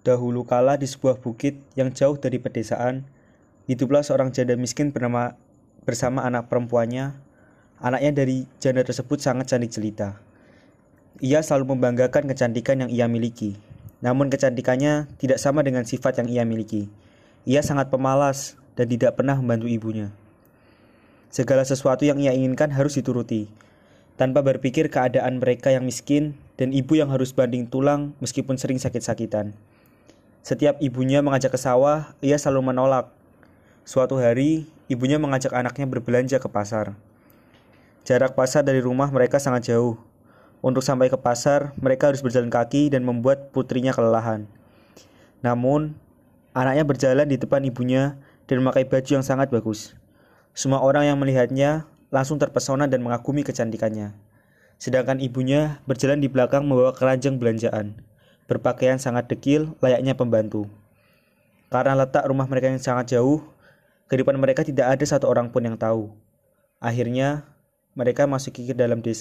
Dahulu kala di sebuah bukit yang jauh dari pedesaan, hiduplah seorang janda miskin bernama bersama anak perempuannya. Anaknya dari janda tersebut sangat cantik jelita. Ia selalu membanggakan kecantikan yang ia miliki. Namun kecantikannya tidak sama dengan sifat yang ia miliki. Ia sangat pemalas dan tidak pernah membantu ibunya. Segala sesuatu yang ia inginkan harus dituruti, tanpa berpikir keadaan mereka yang miskin dan ibu yang harus banding tulang meskipun sering sakit-sakitan. Setiap ibunya mengajak ke sawah, ia selalu menolak. Suatu hari, ibunya mengajak anaknya berbelanja ke pasar. Jarak pasar dari rumah mereka sangat jauh. Untuk sampai ke pasar, mereka harus berjalan kaki dan membuat putrinya kelelahan. Namun, anaknya berjalan di depan ibunya dan memakai baju yang sangat bagus. Semua orang yang melihatnya langsung terpesona dan mengagumi kecantikannya. Sedangkan ibunya berjalan di belakang membawa keranjang belanjaan berpakaian sangat dekil layaknya pembantu. Karena letak rumah mereka yang sangat jauh, ke depan mereka tidak ada satu orang pun yang tahu. Akhirnya, mereka masuk ke dalam desa